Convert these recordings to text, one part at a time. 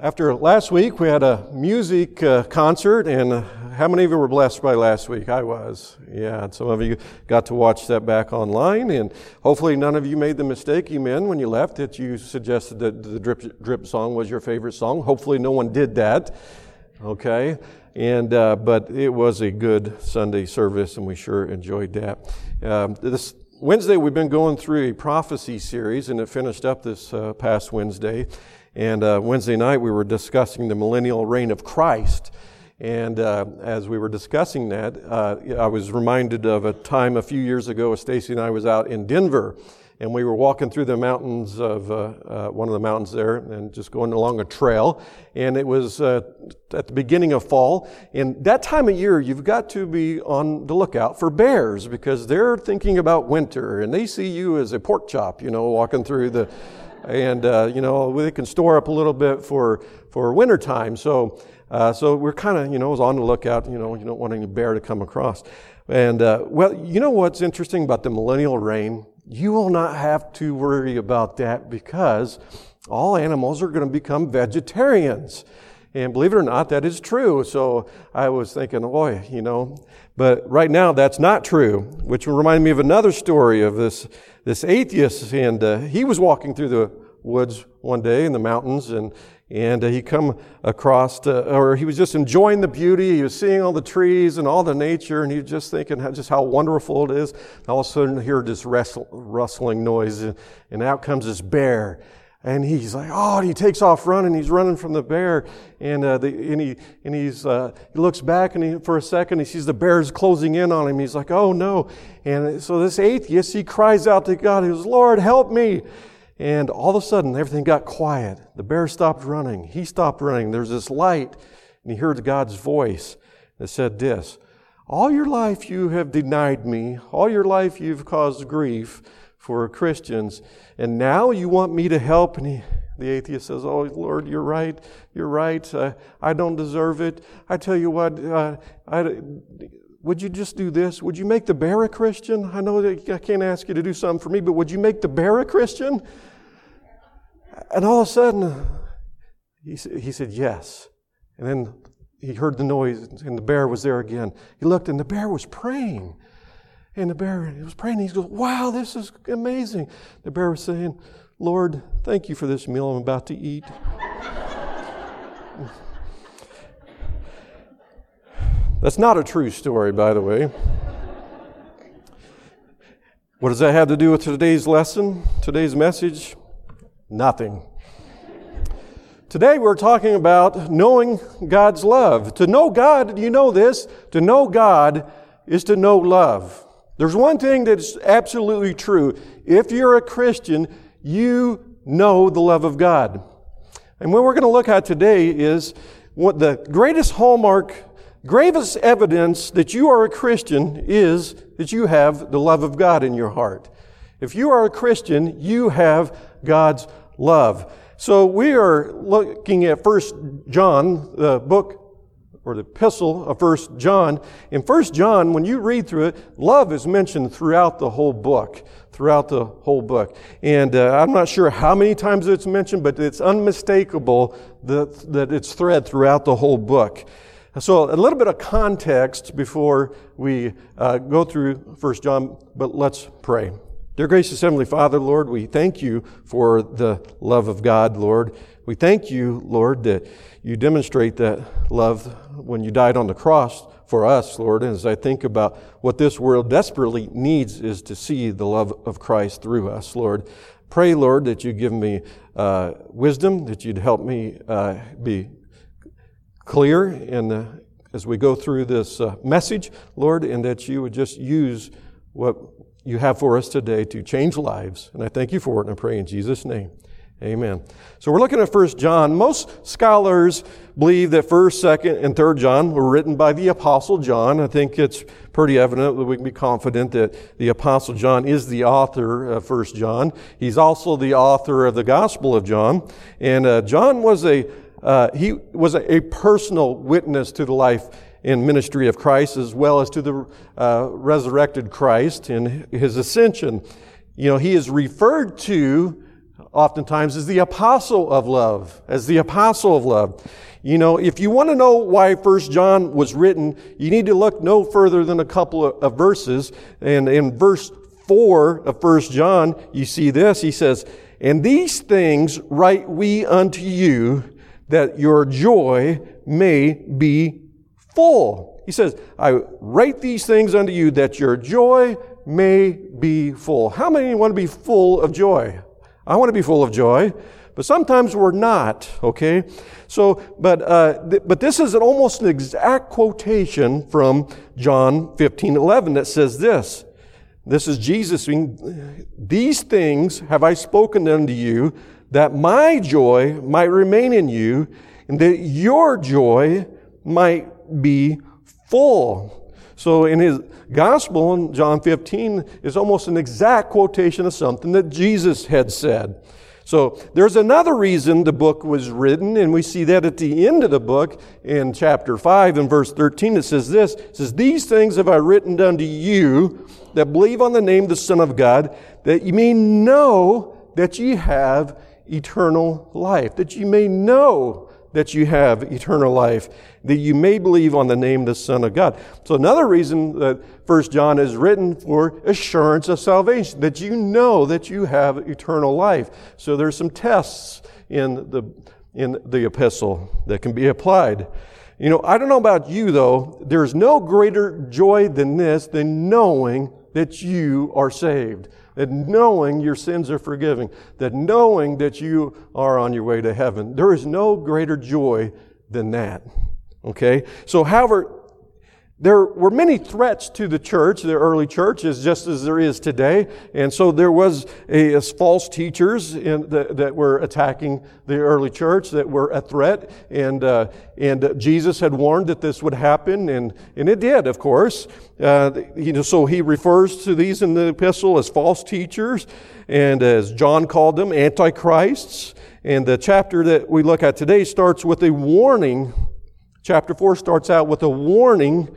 After last week, we had a music uh, concert, and uh, how many of you were blessed by last week? I was. Yeah, and some of you got to watch that back online, and hopefully, none of you made the mistake, you men, when you left, that you suggested that the drip, drip song was your favorite song. Hopefully, no one did that. Okay, and uh, but it was a good Sunday service, and we sure enjoyed that. Um, this Wednesday, we've been going through a prophecy series, and it finished up this uh, past Wednesday. And uh, Wednesday night, we were discussing the millennial reign of Christ. And uh, as we were discussing that, uh, I was reminded of a time a few years ago. Stacy and I was out in Denver, and we were walking through the mountains of uh, uh, one of the mountains there, and just going along a trail. And it was uh, at the beginning of fall. And that time of year, you've got to be on the lookout for bears because they're thinking about winter, and they see you as a pork chop, you know, walking through the and uh, you know they can store up a little bit for for wintertime. So uh, so we're kind of you know was on the lookout. You know you don't want any bear to come across. And uh, well, you know what's interesting about the millennial reign? You will not have to worry about that because all animals are going to become vegetarians. And believe it or not, that is true. So I was thinking, boy, you know, but right now that's not true, which reminded me of another story of this, this atheist. And uh, he was walking through the woods one day in the mountains and, and uh, he come across, uh, or he was just enjoying the beauty. He was seeing all the trees and all the nature, and he was just thinking how, just how wonderful it is. And all of a sudden, he hear this rustling noise, and, and out comes this bear. And he's like, oh, he takes off running. He's running from the bear. And, uh, the, and, he, and he's, uh, he looks back and he, for a second, he sees the bears closing in on him. He's like, oh no. And so this atheist, he cries out to God. He goes, Lord, help me. And all of a sudden, everything got quiet. The bear stopped running. He stopped running. There's this light. And he heard God's voice that said this, all your life you have denied me. All your life you've caused grief for Christians. And now you want me to help? And he, the atheist says, Oh, Lord, you're right. You're right. Uh, I don't deserve it. I tell you what, uh, I, would you just do this? Would you make the bear a Christian? I know that I can't ask you to do something for me, but would you make the bear a Christian? And all of a sudden, he, he said, Yes. And then he heard the noise, and the bear was there again. He looked, and the bear was praying. And the bear he was praying. And he goes, Wow, this is amazing. The bear was saying, Lord, thank you for this meal I'm about to eat. That's not a true story, by the way. What does that have to do with today's lesson, today's message? Nothing. Today we're talking about knowing God's love. To know God, you know this, to know God is to know love. There's one thing that's absolutely true. If you're a Christian, you know the love of God. And what we're going to look at today is what the greatest hallmark, gravest evidence that you are a Christian is that you have the love of God in your heart. If you are a Christian, you have God's love. So we are looking at First John, the book or the epistle of First John. In First John, when you read through it, love is mentioned throughout the whole book, throughout the whole book. And uh, I'm not sure how many times it's mentioned, but it's unmistakable that, that it's thread throughout the whole book. So a little bit of context before we uh, go through First John, but let's pray. Dear gracious Heavenly Father, Lord, we thank you for the love of God, Lord. We thank you, Lord, that you demonstrate that love when you died on the cross for us, Lord. And as I think about what this world desperately needs is to see the love of Christ through us, Lord. Pray, Lord, that you give me uh, wisdom, that you'd help me uh, be clear in, uh, as we go through this uh, message, Lord, and that you would just use what you have for us today to change lives. And I thank you for it, and I pray in Jesus' name. Amen. So we're looking at 1 John. Most scholars believe that 1st, 2nd, and 3rd John were written by the Apostle John. I think it's pretty evident that we can be confident that the Apostle John is the author of 1st John. He's also the author of the Gospel of John. And uh, John was a, uh, he was a, a personal witness to the life and ministry of Christ as well as to the uh, resurrected Christ and his ascension. You know, he is referred to oftentimes as the apostle of love, as the apostle of love. You know, if you want to know why First John was written, you need to look no further than a couple of, of verses. And in verse 4 of First John, you see this. He says, And these things write we unto you, that your joy may be full. He says, I write these things unto you, that your joy may be full. How many want to be full of joy? I want to be full of joy, but sometimes we're not, okay? So, but, uh, th- but this is an almost an exact quotation from John 15, 11 that says this. This is Jesus saying, These things have I spoken unto you, that my joy might remain in you, and that your joy might be full. So in his gospel in John 15 is almost an exact quotation of something that Jesus had said. So there's another reason the book was written, and we see that at the end of the book in chapter 5 and verse 13. It says this, it says, These things have I written unto you that believe on the name of the Son of God, that you may know that ye have eternal life, that you may know that you have eternal life, that you may believe on the name of the Son of God. So another reason that First John is written for assurance of salvation, that you know that you have eternal life. So there's some tests in the in the epistle that can be applied. You know, I don't know about you though, there's no greater joy than this than knowing that you are saved that knowing your sins are forgiven, that knowing that you are on your way to heaven. There is no greater joy than that. Okay? So, however, there were many threats to the church, the early church, just as there is today. And so there was a, false teachers the, that were attacking the early church that were a threat. And, uh, and Jesus had warned that this would happen, and, and it did, of course. Uh, you know, so he refers to these in the epistle as false teachers, and as John called them, antichrists. And the chapter that we look at today starts with a warning. Chapter 4 starts out with a warning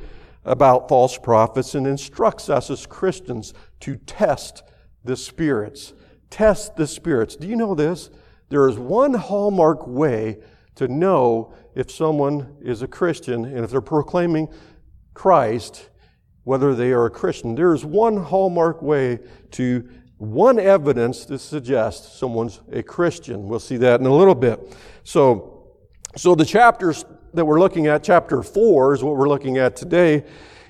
about false prophets and instructs us as Christians to test the spirits. Test the spirits. Do you know this? There is one hallmark way to know if someone is a Christian and if they're proclaiming Christ, whether they are a Christian. There is one hallmark way to one evidence to suggest someone's a Christian. We'll see that in a little bit. So, so the chapters that we're looking at, chapter 4, is what we're looking at today,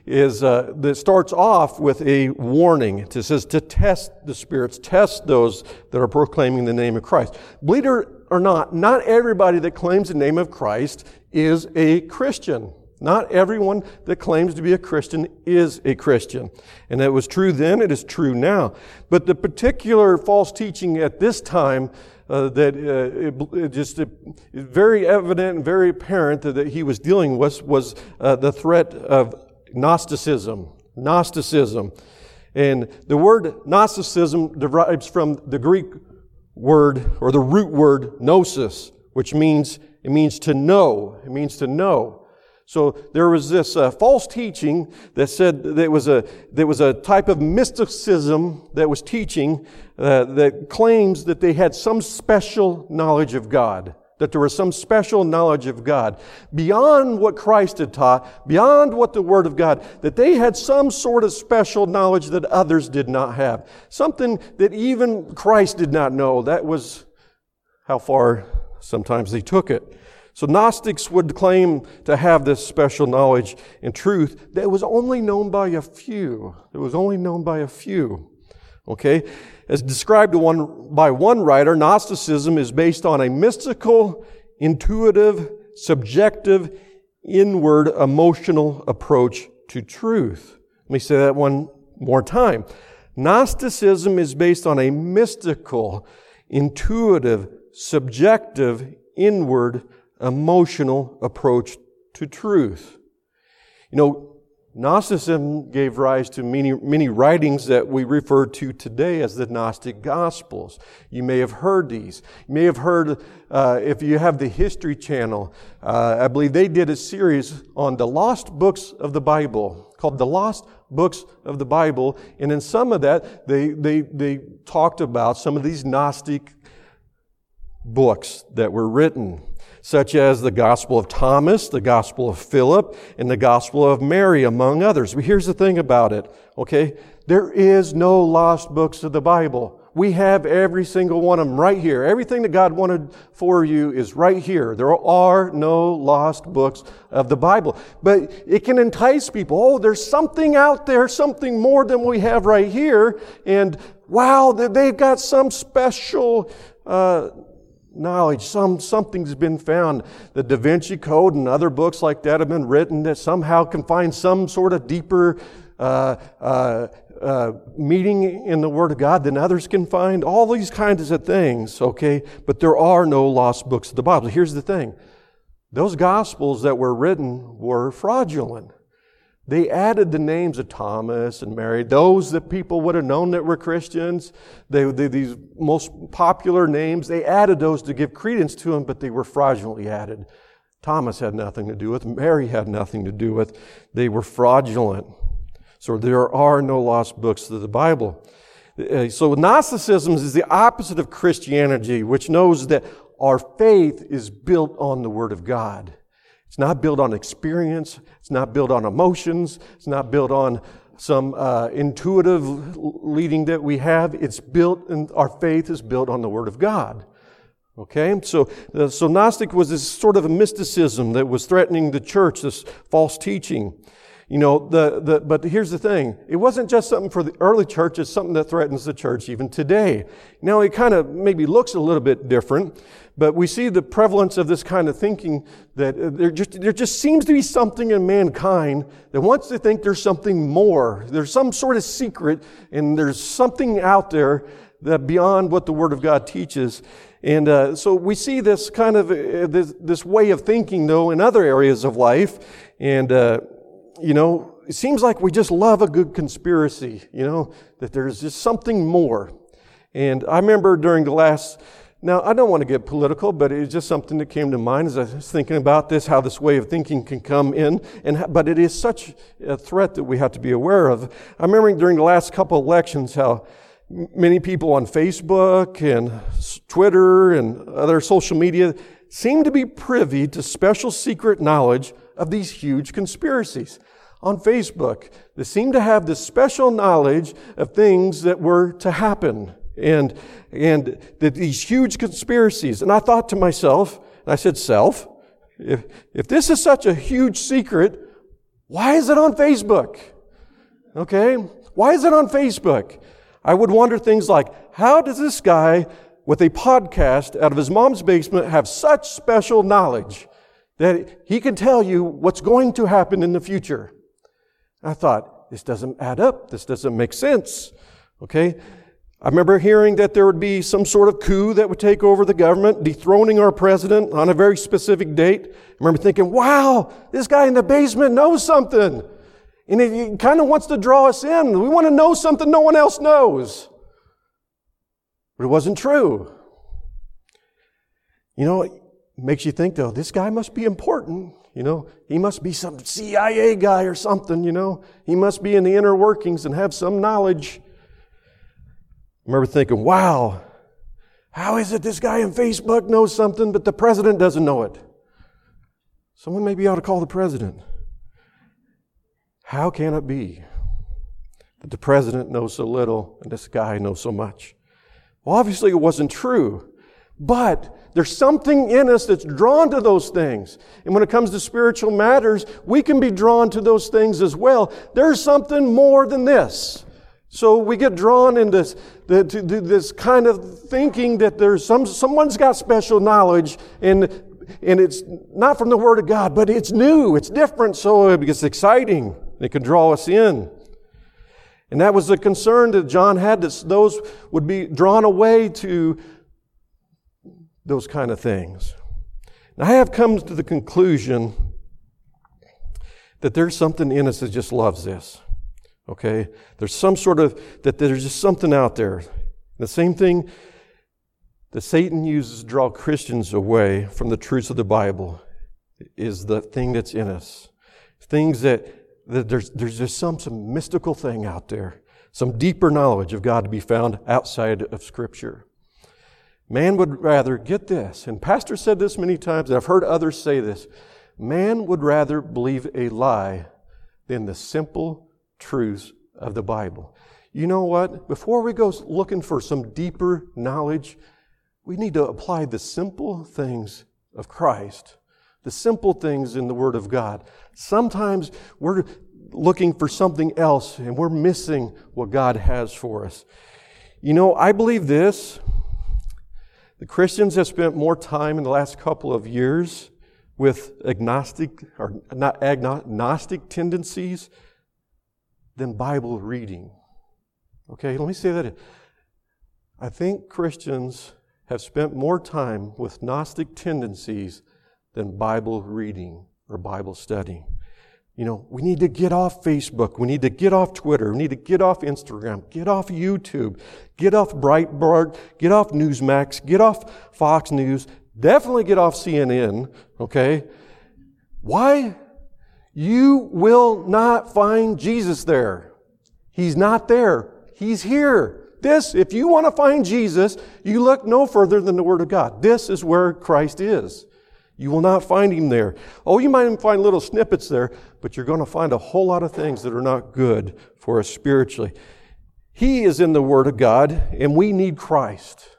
is uh, that starts off with a warning. It says to test the spirits, test those that are proclaiming the name of Christ. Believe or not, not everybody that claims the name of Christ is a Christian. Not everyone that claims to be a Christian is a Christian. And it was true then, it is true now. But the particular false teaching at this time uh, that uh, it, it just it, very evident and very apparent that, that he was dealing with was uh, the threat of Gnosticism. Gnosticism. And the word Gnosticism derives from the Greek word or the root word gnosis, which means it means to know. It means to know. So there was this uh, false teaching that said that was a there was a type of mysticism that was teaching uh, that claims that they had some special knowledge of God, that there was some special knowledge of God beyond what Christ had taught, beyond what the Word of God, that they had some sort of special knowledge that others did not have, something that even Christ did not know. That was how far sometimes they took it. So Gnostics would claim to have this special knowledge and truth that was only known by a few. It was only known by a few. Okay? As described one, by one writer, Gnosticism is based on a mystical, intuitive, subjective, inward, emotional approach to truth. Let me say that one more time. Gnosticism is based on a mystical, intuitive, subjective, inward emotional approach to truth. You know, Gnosticism gave rise to many, many writings that we refer to today as the Gnostic Gospels. You may have heard these. You may have heard, uh, if you have the History Channel, uh, I believe they did a series on the lost books of the Bible called The Lost Books of the Bible. And in some of that, they, they, they talked about some of these Gnostic books that were written, such as the Gospel of Thomas, the Gospel of Philip, and the Gospel of Mary, among others. But here's the thing about it, okay? There is no lost books of the Bible. We have every single one of them right here. Everything that God wanted for you is right here. There are no lost books of the Bible. But it can entice people. Oh, there's something out there, something more than we have right here. And wow, they've got some special, uh, knowledge. Some, something's been found. The Da Vinci Code and other books like that have been written that somehow can find some sort of deeper uh, uh, uh, in the Word of God than others can find. All these kinds of things, okay? But there are no lost books of the Bible. Here's the thing those Gospels that were written were fraudulent. They added the names of Thomas and Mary, those that people would have known that were Christians. They, they, these most popular names, they added those to give credence to them, but they were fraudulently added. Thomas had nothing to do with, Mary had nothing to do with. They were fraudulent. So there are no lost books of the Bible. Uh, so Gnosticism is the opposite of Christianity, which knows that our faith is built on the Word of God. It's not built on experience. It's not built on emotions. It's not built on some uh, intuitive leading that we have. It's built, and our faith is built on the Word of God. Okay, so so Gnostic was this sort of a mysticism that was threatening the church, this false teaching. You know, the, the, but here's the thing. It wasn't just something for the early church, it's something that threatens the church even today. Now, it kind of maybe looks a little bit different, but we see the prevalence of this kind of thinking that uh, there just, there just seems to be something in mankind that wants to think there's something more. There's some sort of secret, and there's something out there that beyond what the Word of God teaches. And uh, so we see this kind of uh, this, this, way of thinking, though, in other areas of life. And uh, you know, it seems like we just love a good conspiracy, you know, that there's just something more. And I remember during the last, now I don't want to get political, but it's just something that came to mind as I was thinking about this, how this way of thinking can come in, and but it is such a threat that we have to be aware of. I remember during the last couple elections how many people on Facebook and Twitter and other social media seem to be privy to special secret knowledge of these huge conspiracies on Facebook that seem to have this special knowledge of things that were to happen and, and that these huge conspiracies. And I thought to myself, and I said, self, if, if this is such a huge secret, why is it on Facebook? Okay? Why is it on Facebook? I would wonder things like, how does this guy with a podcast out of his mom's basement have such special knowledge that he can tell you what's going to happen in the future? I thought, this doesn't add up. This doesn't make sense. Okay? I remember hearing that there would be some sort of coup that would take over the government, dethroning our president on a very specific date. I remember thinking, wow, this guy in the basement knows something. And he kind of wants to draw us in. We want to know something no one else knows. But it wasn't true. You know, it makes you think, though, this guy must be important. You know, he must be some CIA guy or something, you know. He must be in the inner workings and have some knowledge. I remember thinking, wow, how is it this guy in Facebook knows something, but the president doesn't know it? Someone maybe ought to call the president. How can it be that the president knows so little and this guy knows so much? Well, obviously it wasn't true. But there's something in us that's drawn to those things. And when it comes to spiritual matters, we can be drawn to those things as well. There's something more than this. So we get drawn into this, kind of thinking that there's some, someone's got special knowledge and, and it's not from the Word of God, but it's new, it's different, so it gets exciting. It can draw us in. And that was the concern that John had that those would be drawn away to those kind of things. Now, I have come to the conclusion that there's something in us that just loves this. Okay? There's some sort of, that there's just something out there. The same thing that Satan uses to draw Christians away from the truths of the Bible is the thing that's in us. Things that, that there's, there's just some, some mystical thing out there, some deeper knowledge of God to be found outside of Scripture. Man would rather, get this, and Pastor said this many times, and I've heard others say this man would rather believe a lie than the simple truths of the Bible. You know what? Before we go looking for some deeper knowledge, we need to apply the simple things of Christ, the simple things in the Word of God. Sometimes we're looking for something else and we're missing what God has for us. You know, I believe this the Christians have spent more time in the last couple of years with agnostic or not agnostic tendencies than Bible reading. Okay, let me say that. I think Christians have spent more time with Gnostic tendencies than Bible reading or Bible studying. You know, we need to get off Facebook. We need to get off Twitter. We need to get off Instagram. Get off YouTube. Get off Breitbart. Get off Newsmax. Get off Fox News. Definitely get off CNN. Okay? Why? You will not find Jesus there. He's not there. He's here. This, if you want to find Jesus, you look no further than the Word of God. This is where Christ is. You will not find him there. Oh, you might find little snippets there, but you're going to find a whole lot of things that are not good for us spiritually. He is in the Word of God, and we need Christ.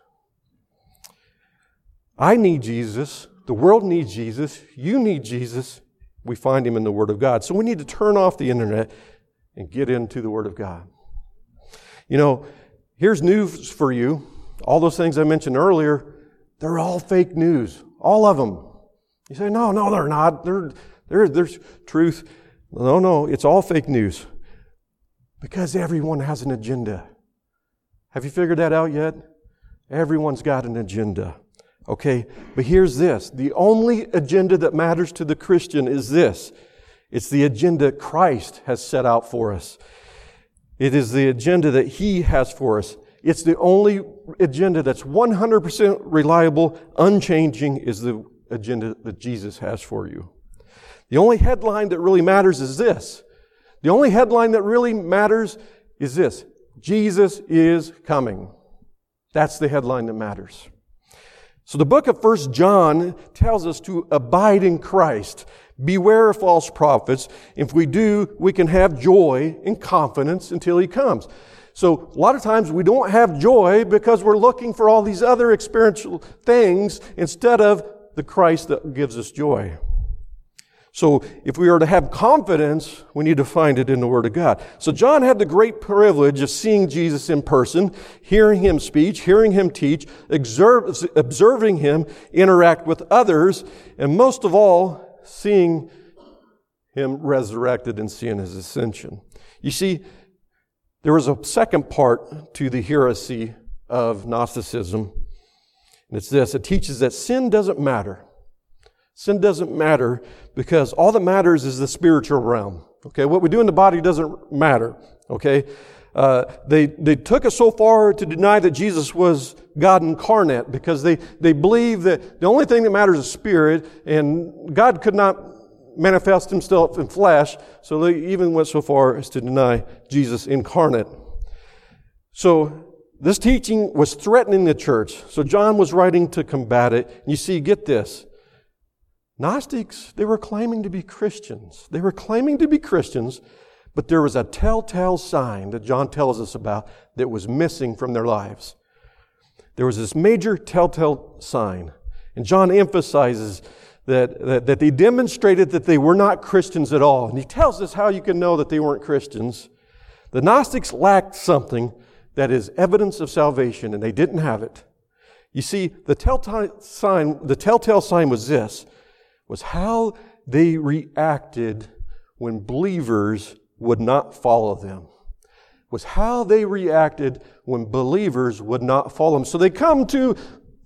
I need Jesus. The world needs Jesus. You need Jesus. We find him in the Word of God. So we need to turn off the internet and get into the Word of God. You know, here's news for you. All those things I mentioned earlier, they're all fake news. All of them. You say, no, no, they're not. They're, they're, there's truth. No, no, it's all fake news. Because everyone has an agenda. Have you figured that out yet? Everyone's got an agenda. Okay, but here's this. The only agenda that matters to the Christian is this. It's the agenda Christ has set out for us. It is the agenda that He has for us. It's the only agenda that's 100% reliable, unchanging, is the agenda that Jesus has for you. The only headline that really matters is this. The only headline that really matters is this Jesus is coming. That's the headline that matters. So the book of First John tells us to abide in Christ. Beware of false prophets. If we do, we can have joy and confidence until he comes. So a lot of times we don't have joy because we're looking for all these other experiential things instead of the Christ that gives us joy. So if we are to have confidence, we need to find it in the Word of God. So John had the great privilege of seeing Jesus in person, hearing him speak, hearing him teach, observe, observing him interact with others, and most of all, seeing him resurrected and seeing his ascension. You see, there was a second part to the heresy of Gnosticism, and it's this it teaches that sin doesn't matter. Sin doesn't matter because all that matters is the spiritual realm. Okay, what we do in the body doesn't matter. Okay, uh, they they took it so far to deny that Jesus was God incarnate because they they believe that the only thing that matters is spirit, and God could not manifest Himself in flesh. So they even went so far as to deny Jesus incarnate. So this teaching was threatening the church. So John was writing to combat it. You see, get this. Gnostics, they were claiming to be Christians. They were claiming to be Christians, but there was a telltale sign that John tells us about that was missing from their lives. There was this major telltale sign. And John emphasizes that, that, that they demonstrated that they were not Christians at all. And he tells us how you can know that they weren't Christians. The Gnostics lacked something that is evidence of salvation, and they didn't have it. You see, the telltale sign, the telltale sign was this, was how they reacted when believers would not follow them. Was how they reacted when believers would not follow them. So they come to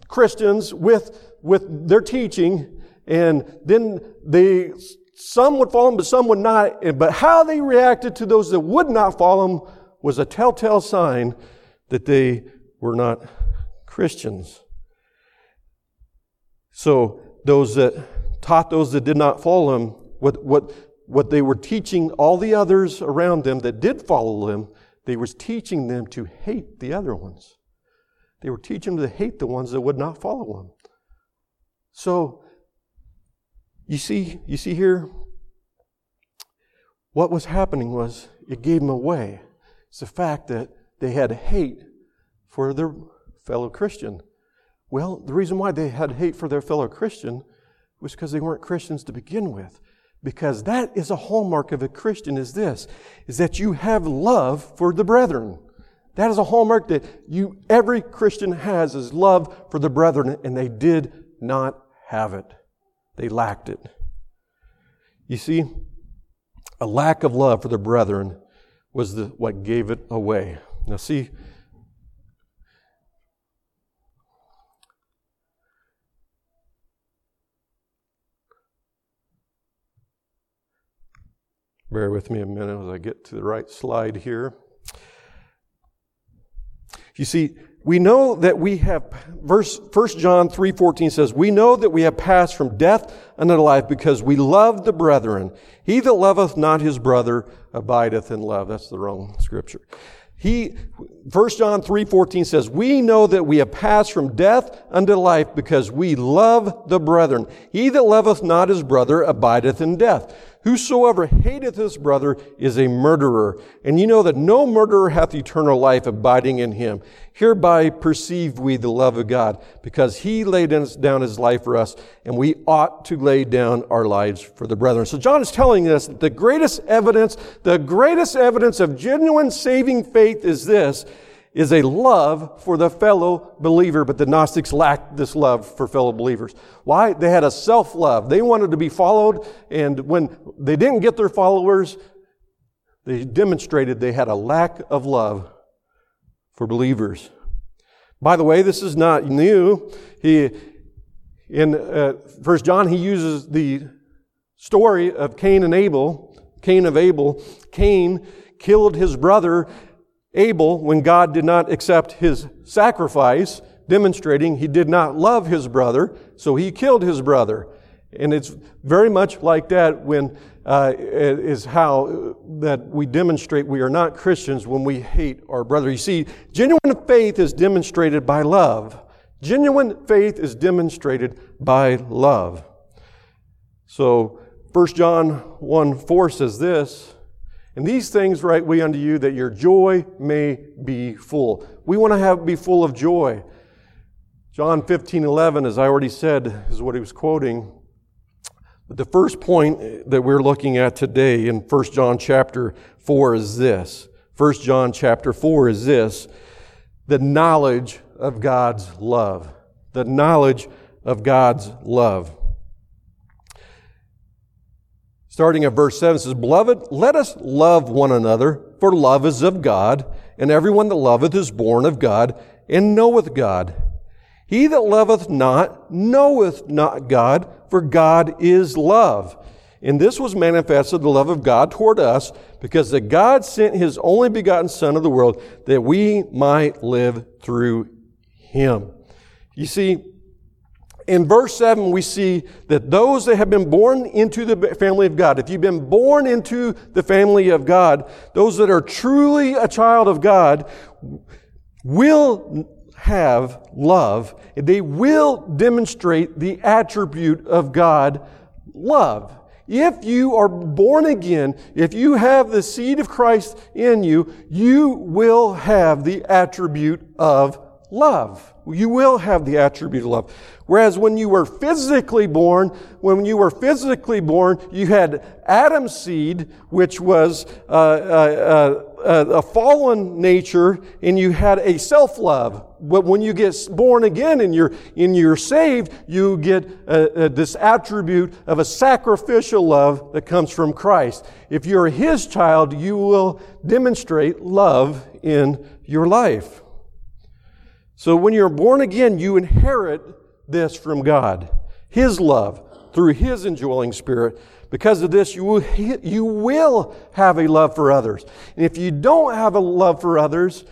Christians with, with their teaching, and then they some would follow them, but some would not. But how they reacted to those that would not follow them was a telltale sign that they were not Christians. So those that taught those that did not follow him, what, what, what they were teaching all the others around them that did follow them, they was teaching them to hate the other ones. They were teaching them to hate the ones that would not follow him. So, you see, you see here, what was happening was it gave them away. It's the fact that they had hate for their fellow Christian. Well, the reason why they had hate for their fellow Christian was because they weren't Christians to begin with. Because that is a hallmark of a Christian is this, is that you have love for the brethren. That is a hallmark that you, every Christian has is love for the brethren, and they did not have it. They lacked it. You see, a lack of love for the brethren was the, what gave it away. Now, see, bear with me a minute as I get to the right slide here. You see, we know that we have, verse, 1 John 3.14 says, We know that we have passed from death unto life because we love the brethren. He that loveth not his brother abideth in love. That's the wrong scripture. He, 1 John 3.14 says, We know that we have passed from death unto life because we love the brethren. He that loveth not his brother abideth in death. Whosoever hateth his brother is a murderer. And you know that no murderer hath eternal life abiding in him. Hereby perceive we the love of God, because he laid down his life for us, and we ought to lay down our lives for the brethren. So John is telling us that the greatest evidence, the greatest evidence of genuine saving faith is this, is a love for the fellow believer, but the Gnostics lacked this love for fellow believers. Why? They had a self love. They wanted to be followed, and when they didn't get their followers, they demonstrated they had a lack of love for believers. By the way, this is not new. He, in uh, First John, he uses the story of Cain and Abel. Cain of Abel. Cain killed his brother Abel when God did not accept his sacrifice, demonstrating he did not love his brother, so he killed his brother. And it's very much like that when uh, is how that we demonstrate we are not Christians when we hate our brother. You see, genuine faith is demonstrated by love. Genuine faith is demonstrated by love. So 1 John 1 4 says this and these things write we unto you that your joy may be full. We want to have be full of joy. John 15, 11, as I already said, is what he was quoting. But the first point that we're looking at today in 1 John chapter 4 is this. 1 John chapter 4 is this the knowledge of God's love. The knowledge of God's love starting at verse 7 says, Beloved, let us love one another, for love is of God, and everyone that loveth is born of God, and knoweth God. He that loveth not knoweth not God, for God is love. And this was manifested the love of God toward us, because that God sent his only begotten Son of the world, that we might live through him. You see, in verse 7, we see that those that have been born into the family of God, if you've been born into the family of God, those that are truly a child of God will have love. They will demonstrate the attribute of God, love. If you are born again, if you have the seed of Christ in you, you will have the attribute of love. You will have the attribute of love. Whereas when you were physically born, when you were physically born, you had Adam's seed, which was uh, uh, uh, a fallen nature, and you had a self-love. But when you get born again and you're, and you're saved, you get this attribute of a sacrificial love that comes from Christ. If you're His child, you will demonstrate love in your life. So when you're born again, you inherit this from God His love through His indwelling Spirit. Because of this, you will, you will have a love for others. And if you don't have a love for others,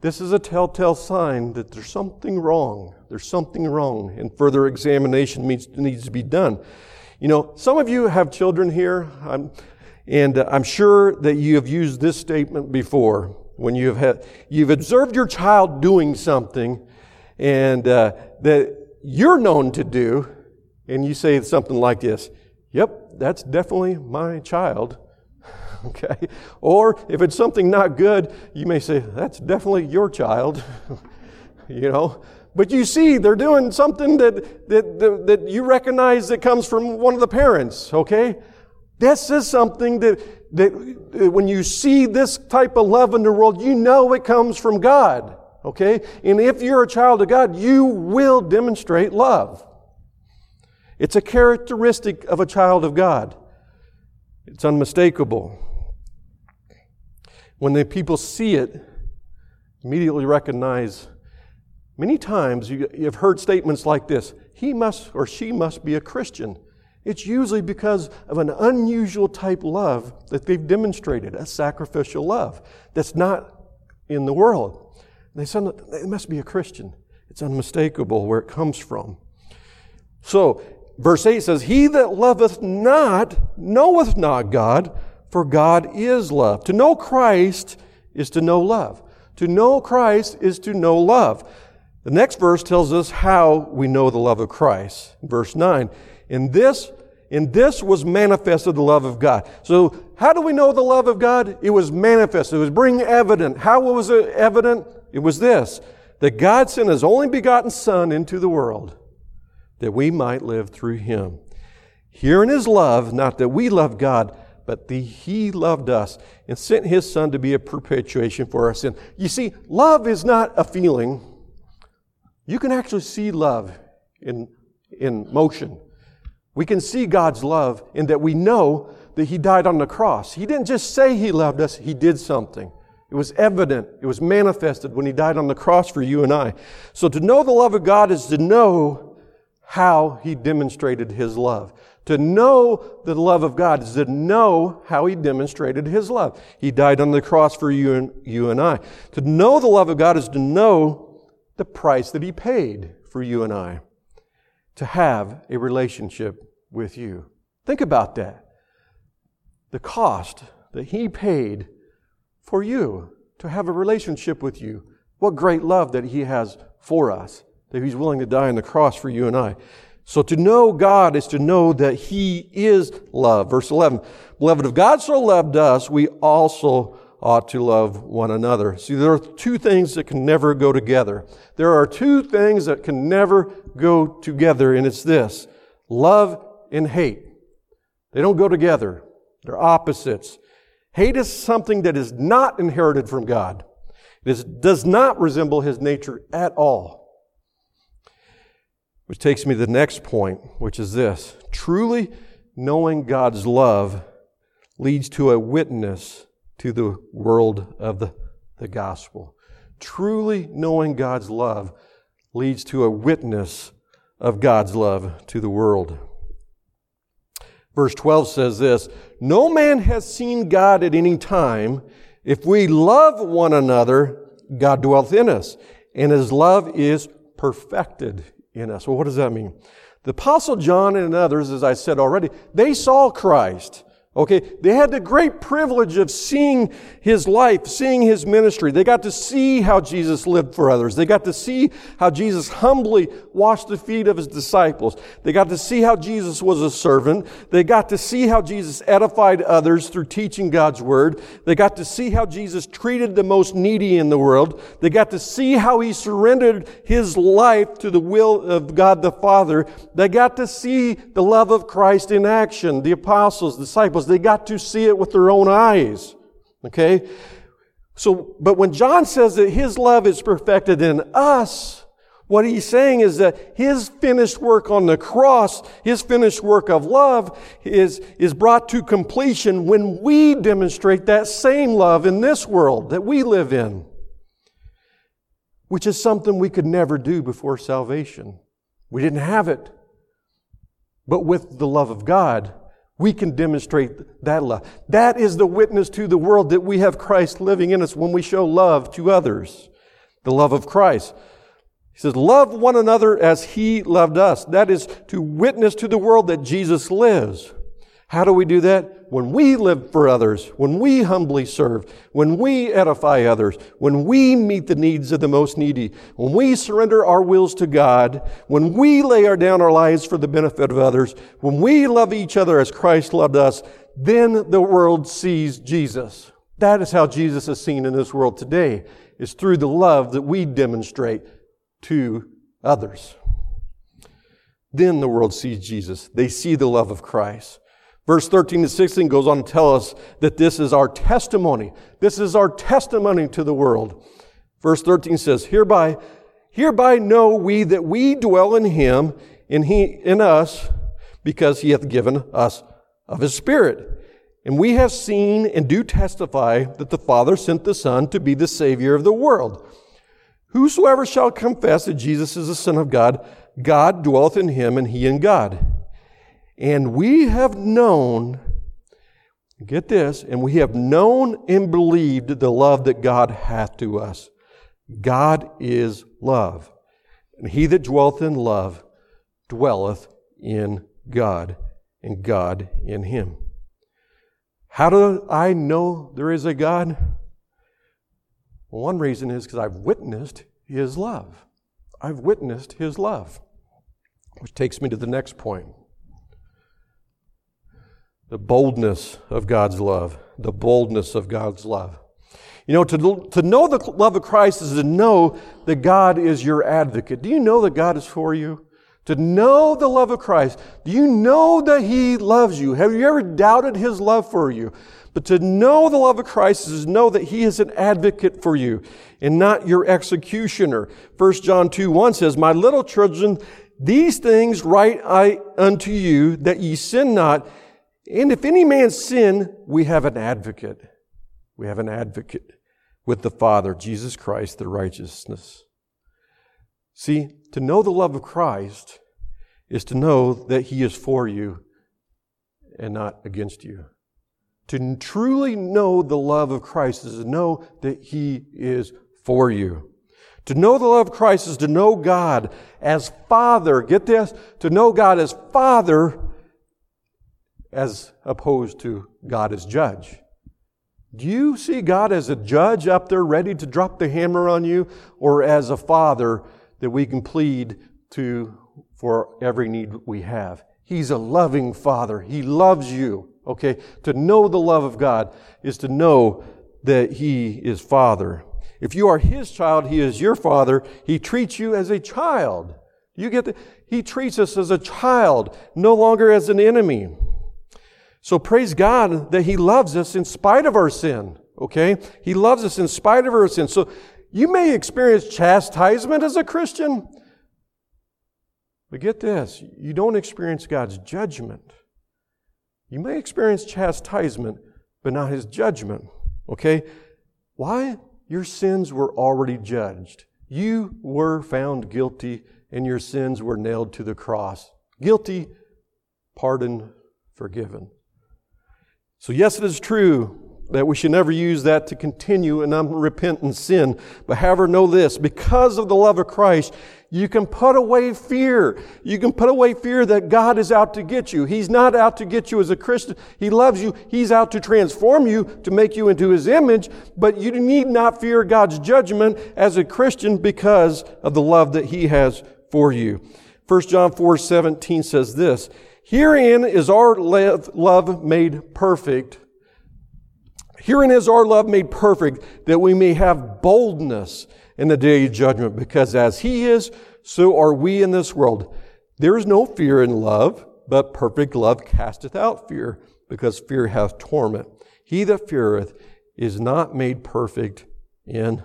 this is a telltale sign that there's something wrong. There's something wrong, and further examination needs, needs to be done. You know, some of you have children here, I'm, and I'm sure that you have used this statement before when you have had, you've observed your child doing something and uh, that you're known to do, and you say something like this Yep, that's definitely my child. okay? Or if it's something not good, you may say, That's definitely your child. you know? But you see, they're doing something that, that, that, that, you recognize that comes from one of the parents, okay? This is something that, that when you see this type of love in the world, you know it comes from God, okay? And if you're a child of God, you will demonstrate love. It's a characteristic of a child of God. It's unmistakable. When the people see it, immediately recognize Many times you, have heard statements like this he must or she must be a Christian. It's usually because of an unusual type love that they've demonstrated, a sacrificial love that's not in the world. They say it must be a Christian. It's unmistakable where it comes from. So, verse 8 says, He that loveth not knoweth not God, for God is love. To know Christ is to know love. To know Christ is to know love. The next verse tells us how we know the love of Christ. Verse 9. In this, in this was manifested the love of God. So, how do we know the love of God? It was manifested. It was bring evident. How was it evident? It was this that God sent his only begotten Son into the world that we might live through him. Here in his love, not that we love God, but the, he loved us and sent his Son to be a propitiation for our sin. You see, love is not a feeling. You can actually see love in, in motion. We can see God's love in that we know that He died on the cross. He didn't just say He loved us, He did something. It was evident, it was manifested when He died on the cross for you and I. So to know the love of God is to know how He demonstrated His love. To know the love of God is to know how He demonstrated His love. He died on the cross for you and, you and I. To know the love of God is to know the price that He paid for you and I to have a relationship with you. Think about that. The cost that He paid for you to have a relationship with you. What great love that He has for us, that He's willing to die on the cross for you and I. So to know God is to know that He is love. Verse 11, Beloved, if God so loved us, we also ought to love one another. See, there are two things that can never go together. There are two things that can never go together, and it's this love and hate. They don't go together, they're opposites. Hate is something that is not inherited from God, it is, does not resemble His nature at all. Which takes me to the next point, which is this truly knowing God's love leads to a witness to the world of the, the gospel. Truly knowing God's love leads to a witness of God's love to the world. Verse 12 says this No man has seen God at any time. If we love one another, God dwelleth in us, and his love is perfected in us. Well, what does that mean? The Apostle John and others, as I said already, they saw Christ. Okay, they had the great privilege of seeing his life, seeing his ministry. They got to see how Jesus lived for others. They got to see how Jesus humbly washed the feet of his disciples. They got to see how Jesus was a servant. They got to see how Jesus edified others through teaching God's word. They got to see how Jesus treated the most needy in the world. They got to see how he surrendered his life to the will of God the Father. They got to see the love of Christ in action. The apostles, disciples, they got to see it with their own eyes. Okay? So, but when John says that his love is perfected in us, what he's saying is that his finished work on the cross, his finished work of love is, is brought to completion when we demonstrate that same love in this world that we live in, which is something we could never do before salvation. We didn't have it. But with the love of God, we can demonstrate that love. That is the witness to the world that we have Christ living in us when we show love to others. The love of Christ. He says, love one another as he loved us. That is to witness to the world that Jesus lives. How do we do that? When we live for others, when we humbly serve, when we edify others, when we meet the needs of the most needy, when we surrender our wills to God, when we lay our down our lives for the benefit of others, when we love each other as Christ loved us, then the world sees Jesus. That is how Jesus is seen in this world today, is through the love that we demonstrate to others. Then the world sees Jesus. They see the love of Christ. Verse 13 to 16 goes on to tell us that this is our testimony. This is our testimony to the world. Verse 13 says, Hereby, hereby know we that we dwell in him, and he in us, because he hath given us of his Spirit. And we have seen and do testify that the Father sent the Son to be the Savior of the world. Whosoever shall confess that Jesus is the Son of God, God dwelleth in him, and he in God. And we have known, get this, and we have known and believed the love that God hath to us. God is love. And he that dwelleth in love dwelleth in God, and God in him. How do I know there is a God? Well, one reason is because I've witnessed his love. I've witnessed his love. Which takes me to the next point the boldness of God's love. The boldness of God's love. You know, to, to know the love of Christ is to know that God is your advocate. Do you know that God is for you? To know the love of Christ. Do you know that He loves you? Have you ever doubted His love for you? But to know the love of Christ is to know that He is an advocate for you and not your executioner. 1 John 2 1 says, My little children, these things write I unto you that ye sin not. And if any man sin, we have an advocate. We have an advocate with the Father, Jesus Christ, the righteousness. See, to know the love of Christ is to know that He is for you and not against you. To truly know the love of Christ is to know that He is for you. To know the love of Christ is to know God as Father. Get this? To know God as Father as opposed to God as judge. Do you see God as a judge up there ready to drop the hammer on you or as a father that we can plead to for every need we have? He's a loving father. He loves you. Okay. To know the love of God is to know that he is father. If you are his child, he is your father. He treats you as a child. You get the, he treats us as a child, no longer as an enemy. So praise God that He loves us in spite of our sin. Okay? He loves us in spite of our sin. So you may experience chastisement as a Christian, but get this you don't experience God's judgment. You may experience chastisement, but not His judgment. Okay? Why? Your sins were already judged. You were found guilty, and your sins were nailed to the cross. Guilty, pardoned, forgiven. So, yes, it is true that we should never use that to continue in unrepentant sin. But however, know this because of the love of Christ, you can put away fear. You can put away fear that God is out to get you. He's not out to get you as a Christian. He loves you. He's out to transform you, to make you into His image. But you need not fear God's judgment as a Christian because of the love that He has for you. 1 John 4 17 says this Herein is our love made perfect. Herein is our love made perfect that we may have boldness in the day of judgment, because as He is, so are we in this world. There is no fear in love, but perfect love casteth out fear, because fear hath torment. He that feareth is not made perfect in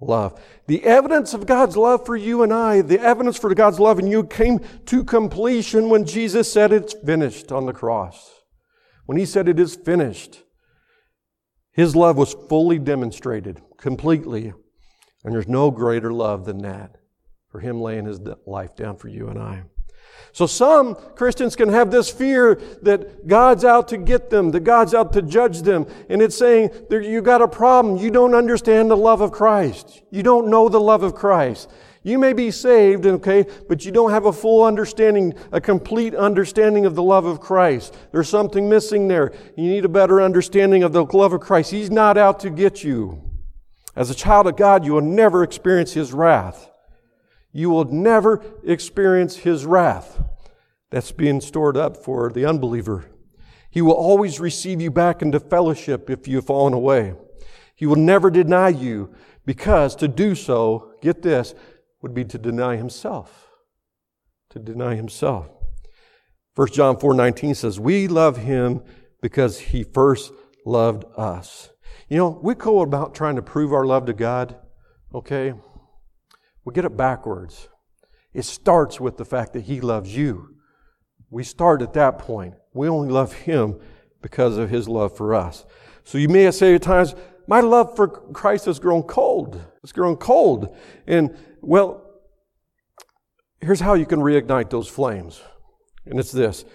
love. The evidence of God's love for you and I, the evidence for God's love in you came to completion when Jesus said it's finished on the cross. When he said it is finished, his love was fully demonstrated, completely. And there's no greater love than that, for him laying his life down for you and I. So some Christians can have this fear that God's out to get them, that God's out to judge them. And it's saying, you got a problem. You don't understand the love of Christ. You don't know the love of Christ. You may be saved, okay, but you don't have a full understanding, a complete understanding of the love of Christ. There's something missing there. You need a better understanding of the love of Christ. He's not out to get you. As a child of God, you will never experience His wrath. You will never experience His wrath that's being stored up for the unbeliever. He will always receive you back into fellowship if you have fallen away. He will never deny you because to do so, get this, would be to deny himself. To deny himself. 1 John 4:19 says, "We love him because he first loved us." You know, we go about trying to prove our love to God, okay? We get it backwards. It starts with the fact that he loves you. We start at that point. We only love him because of his love for us. So you may say at times, my love for Christ has grown cold. It's grown cold. And well, here's how you can reignite those flames. And it's this.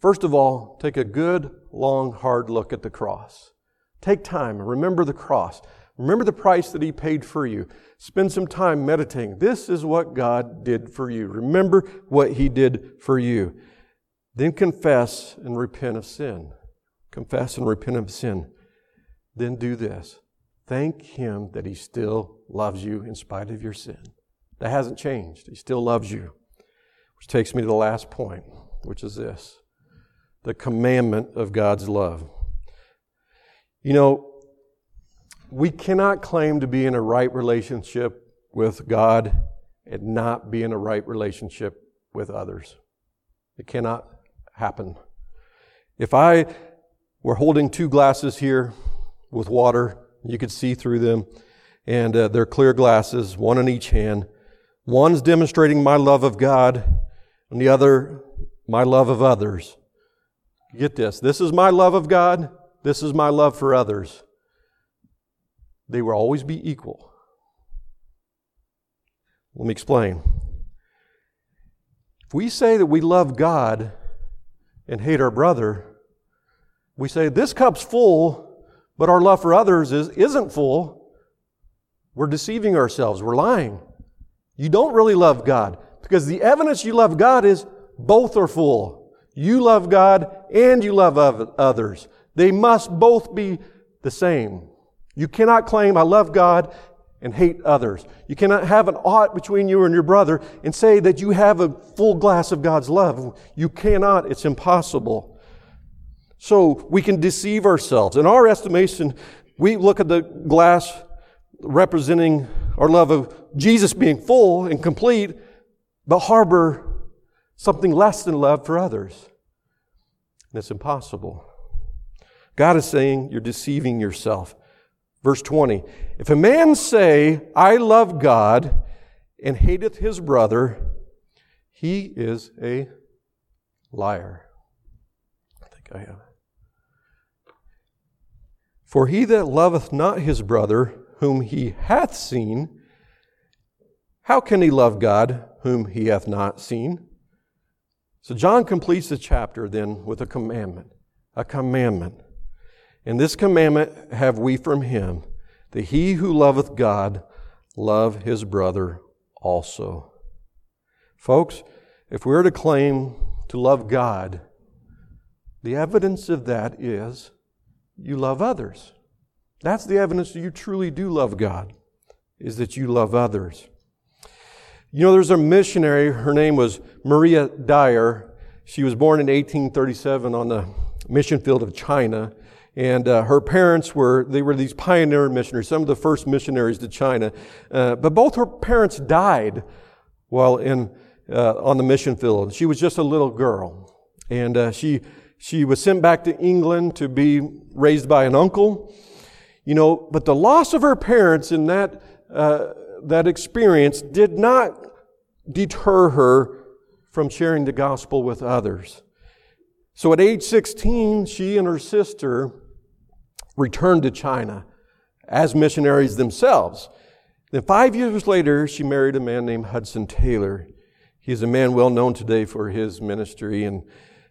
First of all, take a good, long, hard look at the cross. Take time. Remember the cross. Remember the price that He paid for you. Spend some time meditating. This is what God did for you. Remember what He did for you. Then confess and repent of sin. Confess and repent of sin. Then do this. Thank Him that He still loves you in spite of your sin. That hasn't changed. He still loves you. Which takes me to the last point, which is this the commandment of God's love. You know, we cannot claim to be in a right relationship with God and not be in a right relationship with others. It cannot happen. If I were holding two glasses here with water, you could see through them, and uh, they're clear glasses, one in each hand. One's demonstrating my love of God, and the other, my love of others. Get this. This is my love of God. This is my love for others. They will always be equal. Let me explain. If we say that we love God and hate our brother, we say this cup's full, but our love for others is, isn't full. We're deceiving ourselves. We're lying. You don't really love God because the evidence you love God is both are full. You love God and you love others. They must both be the same. You cannot claim, I love God and hate others. You cannot have an ought between you and your brother and say that you have a full glass of God's love. You cannot. It's impossible. So we can deceive ourselves. In our estimation, we look at the glass representing our love of Jesus being full and complete, but harbor something less than love for others. And it's impossible. God is saying you're deceiving yourself. Verse 20 If a man say, I love God, and hateth his brother, he is a liar. I think I have. For he that loveth not his brother, whom he hath seen, how can he love God, whom he hath not seen? So John completes the chapter then with a commandment. A commandment. And this commandment have we from him, that he who loveth God love his brother also. Folks, if we are to claim to love God, the evidence of that is you love others. That's the evidence that you truly do love God, is that you love others. You know, there's a missionary, her name was Maria Dyer. She was born in 1837 on the mission field of China. And uh, her parents were, they were these pioneer missionaries, some of the first missionaries to China. Uh, but both her parents died while in, uh, on the mission field. She was just a little girl. And uh, she, she was sent back to England to be raised by an uncle. You know, but the loss of her parents in that, uh, that experience did not deter her from sharing the gospel with others. So at age 16, she and her sister returned to China as missionaries themselves. Then, five years later, she married a man named Hudson Taylor. He is a man well known today for his ministry and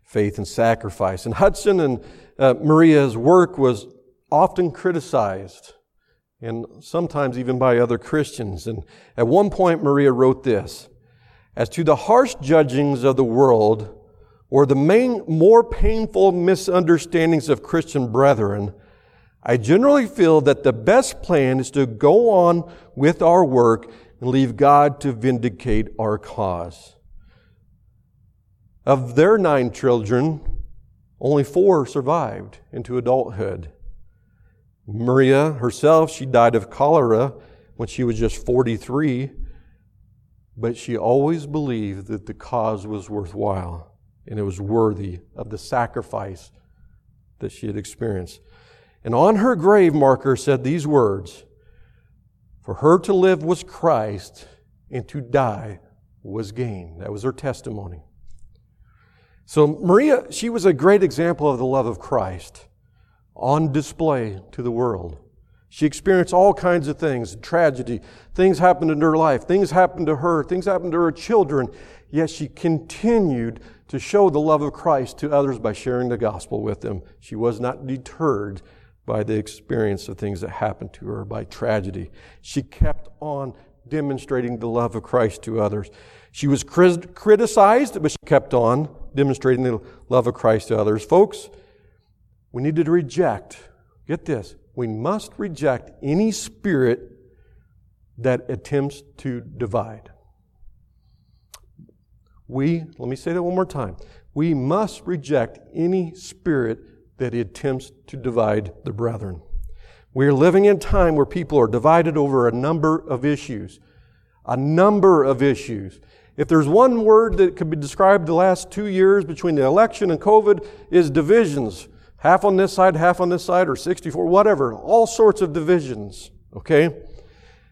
faith and sacrifice. And Hudson and uh, Maria's work was often criticized and sometimes even by other Christians. And at one point, Maria wrote this As to the harsh judgings of the world, or the main, more painful misunderstandings of Christian brethren, I generally feel that the best plan is to go on with our work and leave God to vindicate our cause. Of their nine children, only four survived into adulthood. Maria herself, she died of cholera when she was just 43, but she always believed that the cause was worthwhile and it was worthy of the sacrifice that she had experienced. And on her grave marker said these words For her to live was Christ, and to die was gain. That was her testimony. So, Maria, she was a great example of the love of Christ on display to the world. She experienced all kinds of things, tragedy. Things happened in her life. Things happened to her. Things happened to her children. Yet she continued to show the love of Christ to others by sharing the gospel with them. She was not deterred by the experience of things that happened to her, by tragedy. She kept on demonstrating the love of Christ to others. She was criticized, but she kept on demonstrating the love of Christ to others. Folks, we need to reject, get this, we must reject any spirit that attempts to divide. We, let me say that one more time. We must reject any spirit that he attempts to divide the brethren. We are living in a time where people are divided over a number of issues. A number of issues. If there's one word that could be described the last two years between the election and COVID is divisions. Half on this side, half on this side, or 64, whatever. All sorts of divisions. Okay?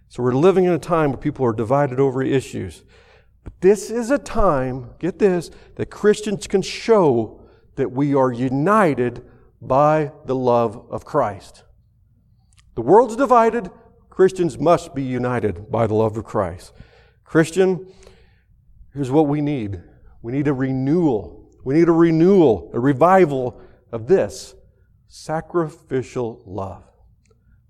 So we're living in a time where people are divided over issues. But this is a time, get this, that Christians can show that we are united by the love of Christ. The world's divided, Christians must be united by the love of Christ. Christian, here's what we need we need a renewal. We need a renewal, a revival of this sacrificial love.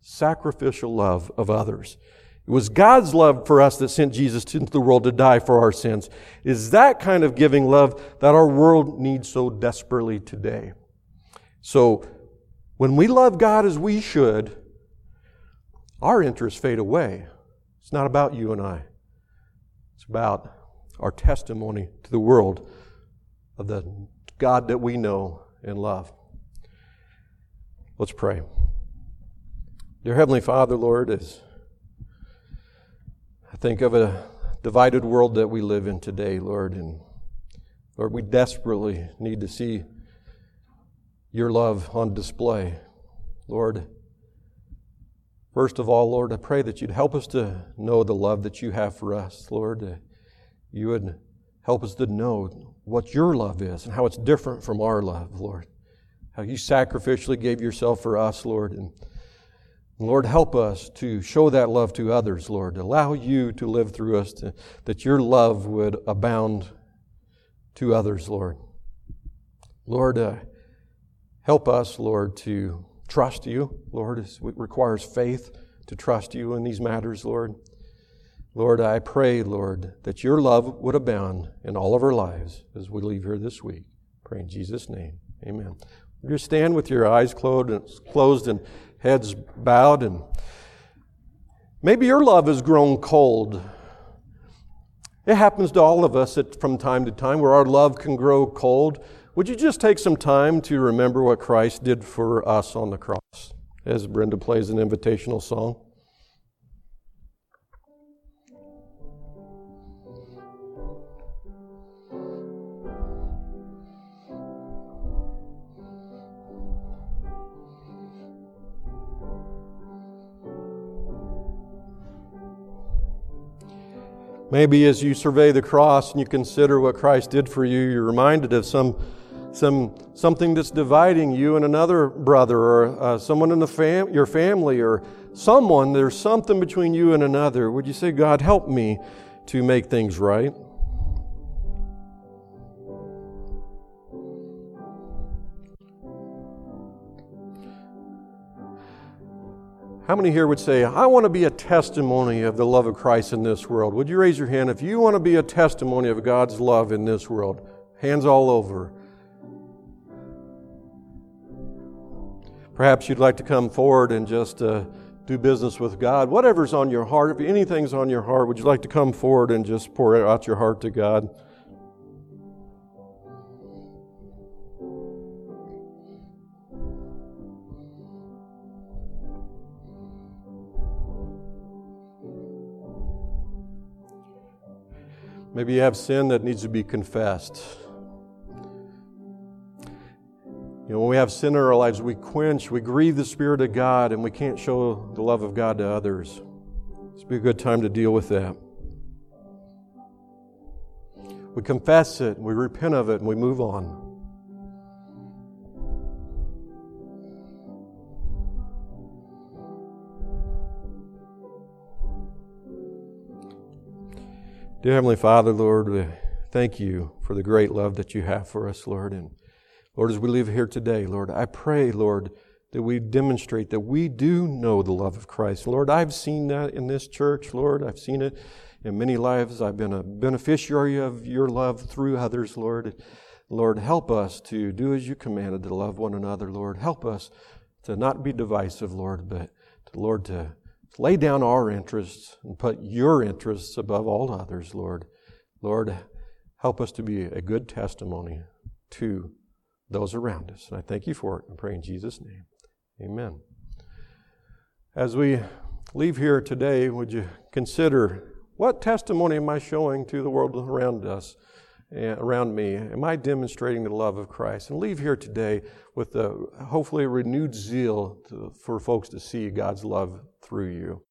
Sacrificial love of others. It was God's love for us that sent Jesus into the world to die for our sins. It is that kind of giving love that our world needs so desperately today. So, when we love God as we should, our interests fade away. It's not about you and I, it's about our testimony to the world of the God that we know and love. Let's pray. Dear Heavenly Father, Lord, as I think of a divided world that we live in today, Lord, and Lord, we desperately need to see your love on display. Lord, first of all, Lord, I pray that you'd help us to know the love that you have for us, Lord. You would help us to know what your love is and how it's different from our love, Lord. How you sacrificially gave yourself for us, Lord. And Lord, help us to show that love to others, Lord. Allow you to live through us, to, that your love would abound to others, Lord. Lord, uh, Help us, Lord, to trust you. Lord, it requires faith to trust you in these matters, Lord. Lord, I pray, Lord, that your love would abound in all of our lives as we leave here this week. Pray in Jesus' name. Amen. You stand with your eyes closed and heads bowed, and maybe your love has grown cold. It happens to all of us from time to time where our love can grow cold. Would you just take some time to remember what Christ did for us on the cross as Brenda plays an invitational song? Maybe as you survey the cross and you consider what Christ did for you, you're reminded of some some something that's dividing you and another brother or uh, someone in the fam- your family or someone there's something between you and another would you say god help me to make things right How many here would say, I want to be a testimony of the love of Christ in this world? Would you raise your hand if you want to be a testimony of God's love in this world? Hands all over. Perhaps you'd like to come forward and just uh, do business with God. Whatever's on your heart, if anything's on your heart, would you like to come forward and just pour out your heart to God? Maybe you have sin that needs to be confessed. You know, when we have sin in our lives, we quench, we grieve the Spirit of God, and we can't show the love of God to others. It's be a good time to deal with that. We confess it, we repent of it, and we move on. Dear Heavenly Father, Lord, we thank you for the great love that you have for us, Lord. And Lord, as we live here today, Lord, I pray, Lord, that we demonstrate that we do know the love of Christ. Lord, I've seen that in this church, Lord. I've seen it in many lives. I've been a beneficiary of your love through others, Lord. Lord, help us to do as you commanded, to love one another, Lord. Help us to not be divisive, Lord, but to, Lord, to lay down our interests and put your interests above all others, Lord. Lord, help us to be a good testimony to those around us. And I thank you for it. I pray in Jesus' name. Amen. As we leave here today, would you consider what testimony am I showing to the world around us? Eh, around me? Am I demonstrating the love of Christ? And leave here today with a, hopefully a renewed zeal to, for folks to see God's love through you.